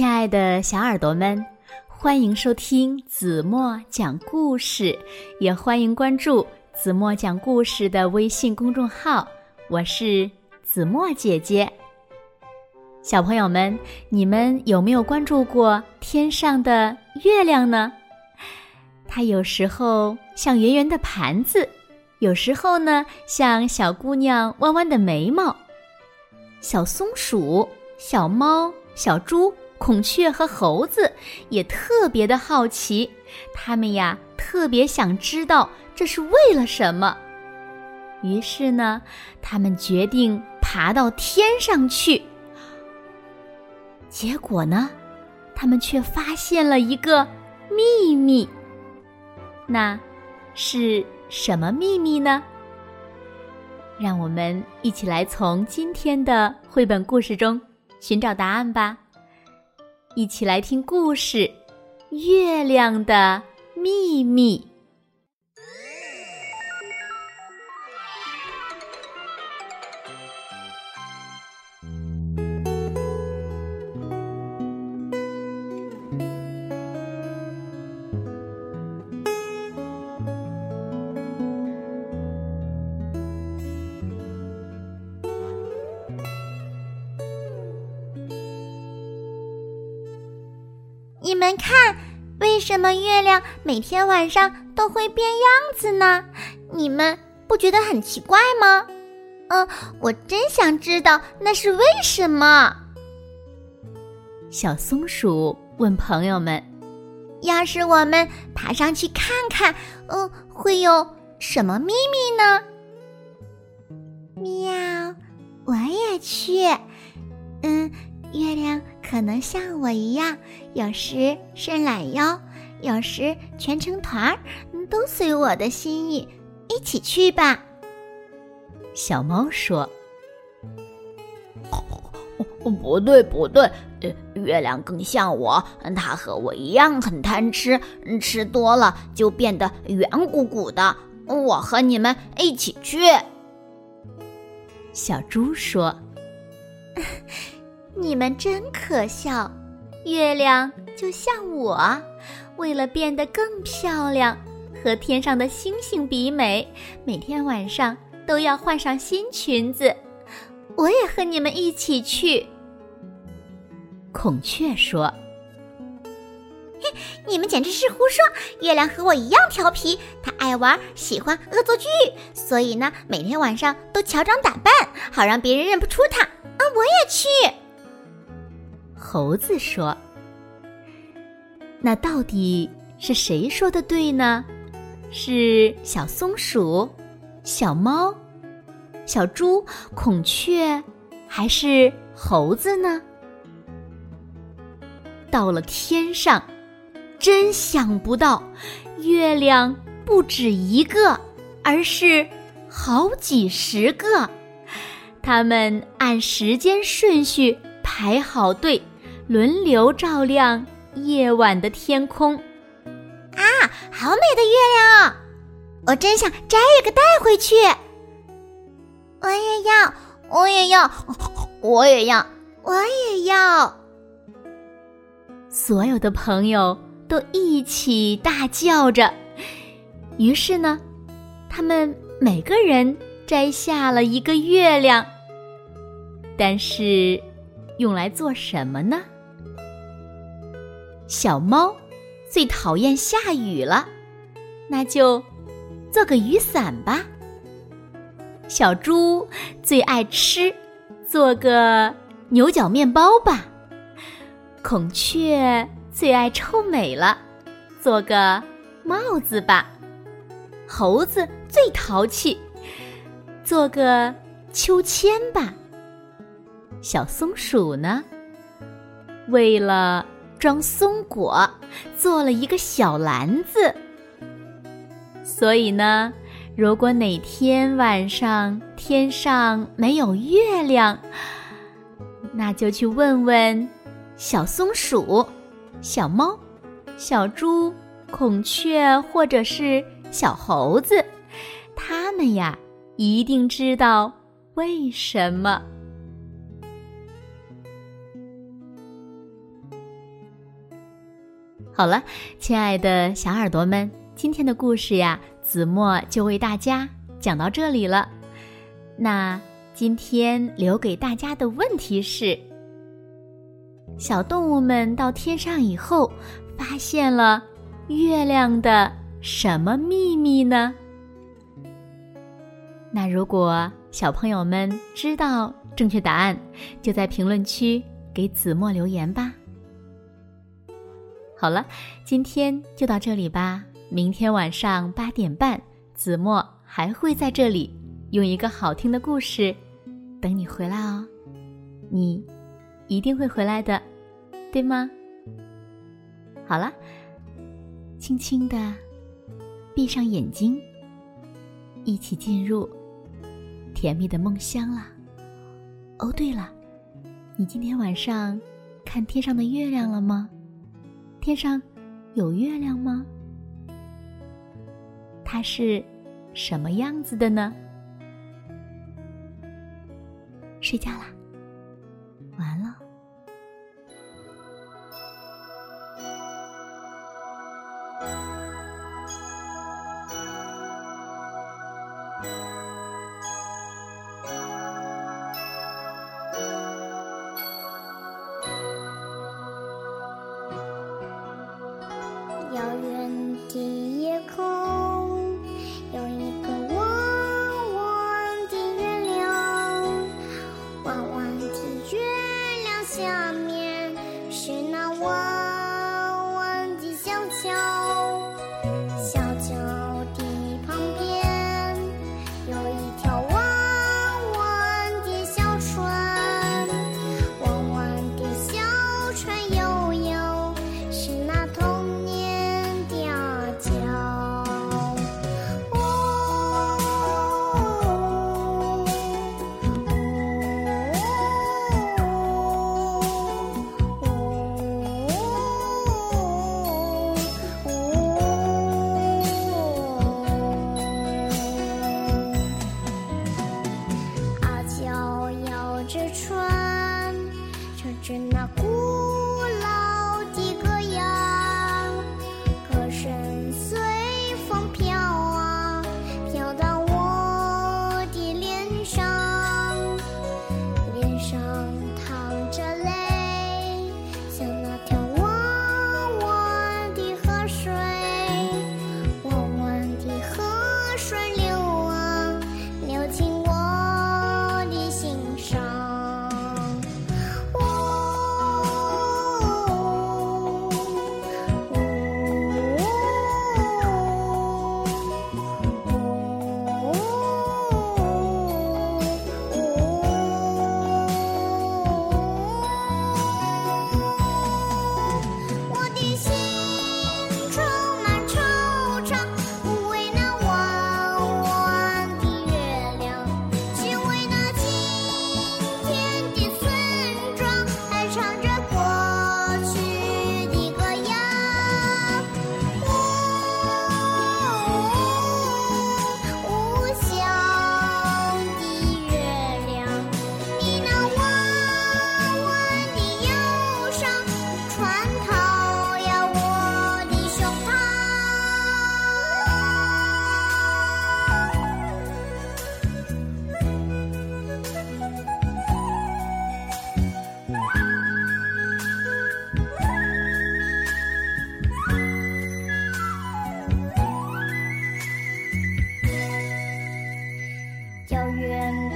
亲爱的小耳朵们，欢迎收听子墨讲故事，也欢迎关注子墨讲故事的微信公众号。我是子墨姐姐。小朋友们，你们有没有关注过天上的月亮呢？它有时候像圆圆的盘子，有时候呢像小姑娘弯弯的眉毛。小松鼠、小猫、小猪。孔雀和猴子也特别的好奇，他们呀特别想知道这是为了什么。于是呢，他们决定爬到天上去。结果呢，他们却发现了一个秘密。那是什么秘密呢？让我们一起来从今天的绘本故事中寻找答案吧。一起来听故事，《月亮的秘密》。你们看，为什么月亮每天晚上都会变样子呢？你们不觉得很奇怪吗？嗯，我真想知道那是为什么。小松鼠问朋友们：“要是我们爬上去看看，嗯，会有什么秘密呢？”喵，我也去。嗯，月亮。可能像我一样，有时伸懒腰，有时蜷成团儿，都随我的心意。一起去吧。小猫说：“不对，不对，月亮更像我，它和我一样很贪吃，吃多了就变得圆鼓鼓的。我和你们一起去。”小猪说。你们真可笑！月亮就像我，为了变得更漂亮，和天上的星星比美，每天晚上都要换上新裙子。我也和你们一起去。孔雀说：“嘿，你们简直是胡说！月亮和我一样调皮，它爱玩，喜欢恶作剧，所以呢，每天晚上都乔装打扮，好让别人认不出它。啊，我也去。”猴子说：“那到底是谁说的对呢？是小松鼠、小猫、小猪、孔雀，还是猴子呢？”到了天上，真想不到，月亮不止一个，而是好几十个。他们按时间顺序排好队。轮流照亮夜晚的天空，啊，好美的月亮哦！我真想摘一个带回去。我也要，我也要，我也要，我也要。所有的朋友都一起大叫着。于是呢，他们每个人摘下了一个月亮。但是，用来做什么呢？小猫最讨厌下雨了，那就做个雨伞吧。小猪最爱吃，做个牛角面包吧。孔雀最爱臭美了，做个帽子吧。猴子最淘气，做个秋千吧。小松鼠呢，为了。装松果，做了一个小篮子。所以呢，如果哪天晚上天上没有月亮，那就去问问小松鼠、小猫、小猪、孔雀，或者是小猴子，他们呀一定知道为什么。好了，亲爱的小耳朵们，今天的故事呀，子墨就为大家讲到这里了。那今天留给大家的问题是：小动物们到天上以后，发现了月亮的什么秘密呢？那如果小朋友们知道正确答案，就在评论区给子墨留言吧。好了，今天就到这里吧。明天晚上八点半，子墨还会在这里用一个好听的故事等你回来哦。你一定会回来的，对吗？好了，轻轻的闭上眼睛，一起进入甜蜜的梦乡了。哦，对了，你今天晚上看天上的月亮了吗？天上有月亮吗？它是什么样子的呢？睡觉啦，遥远。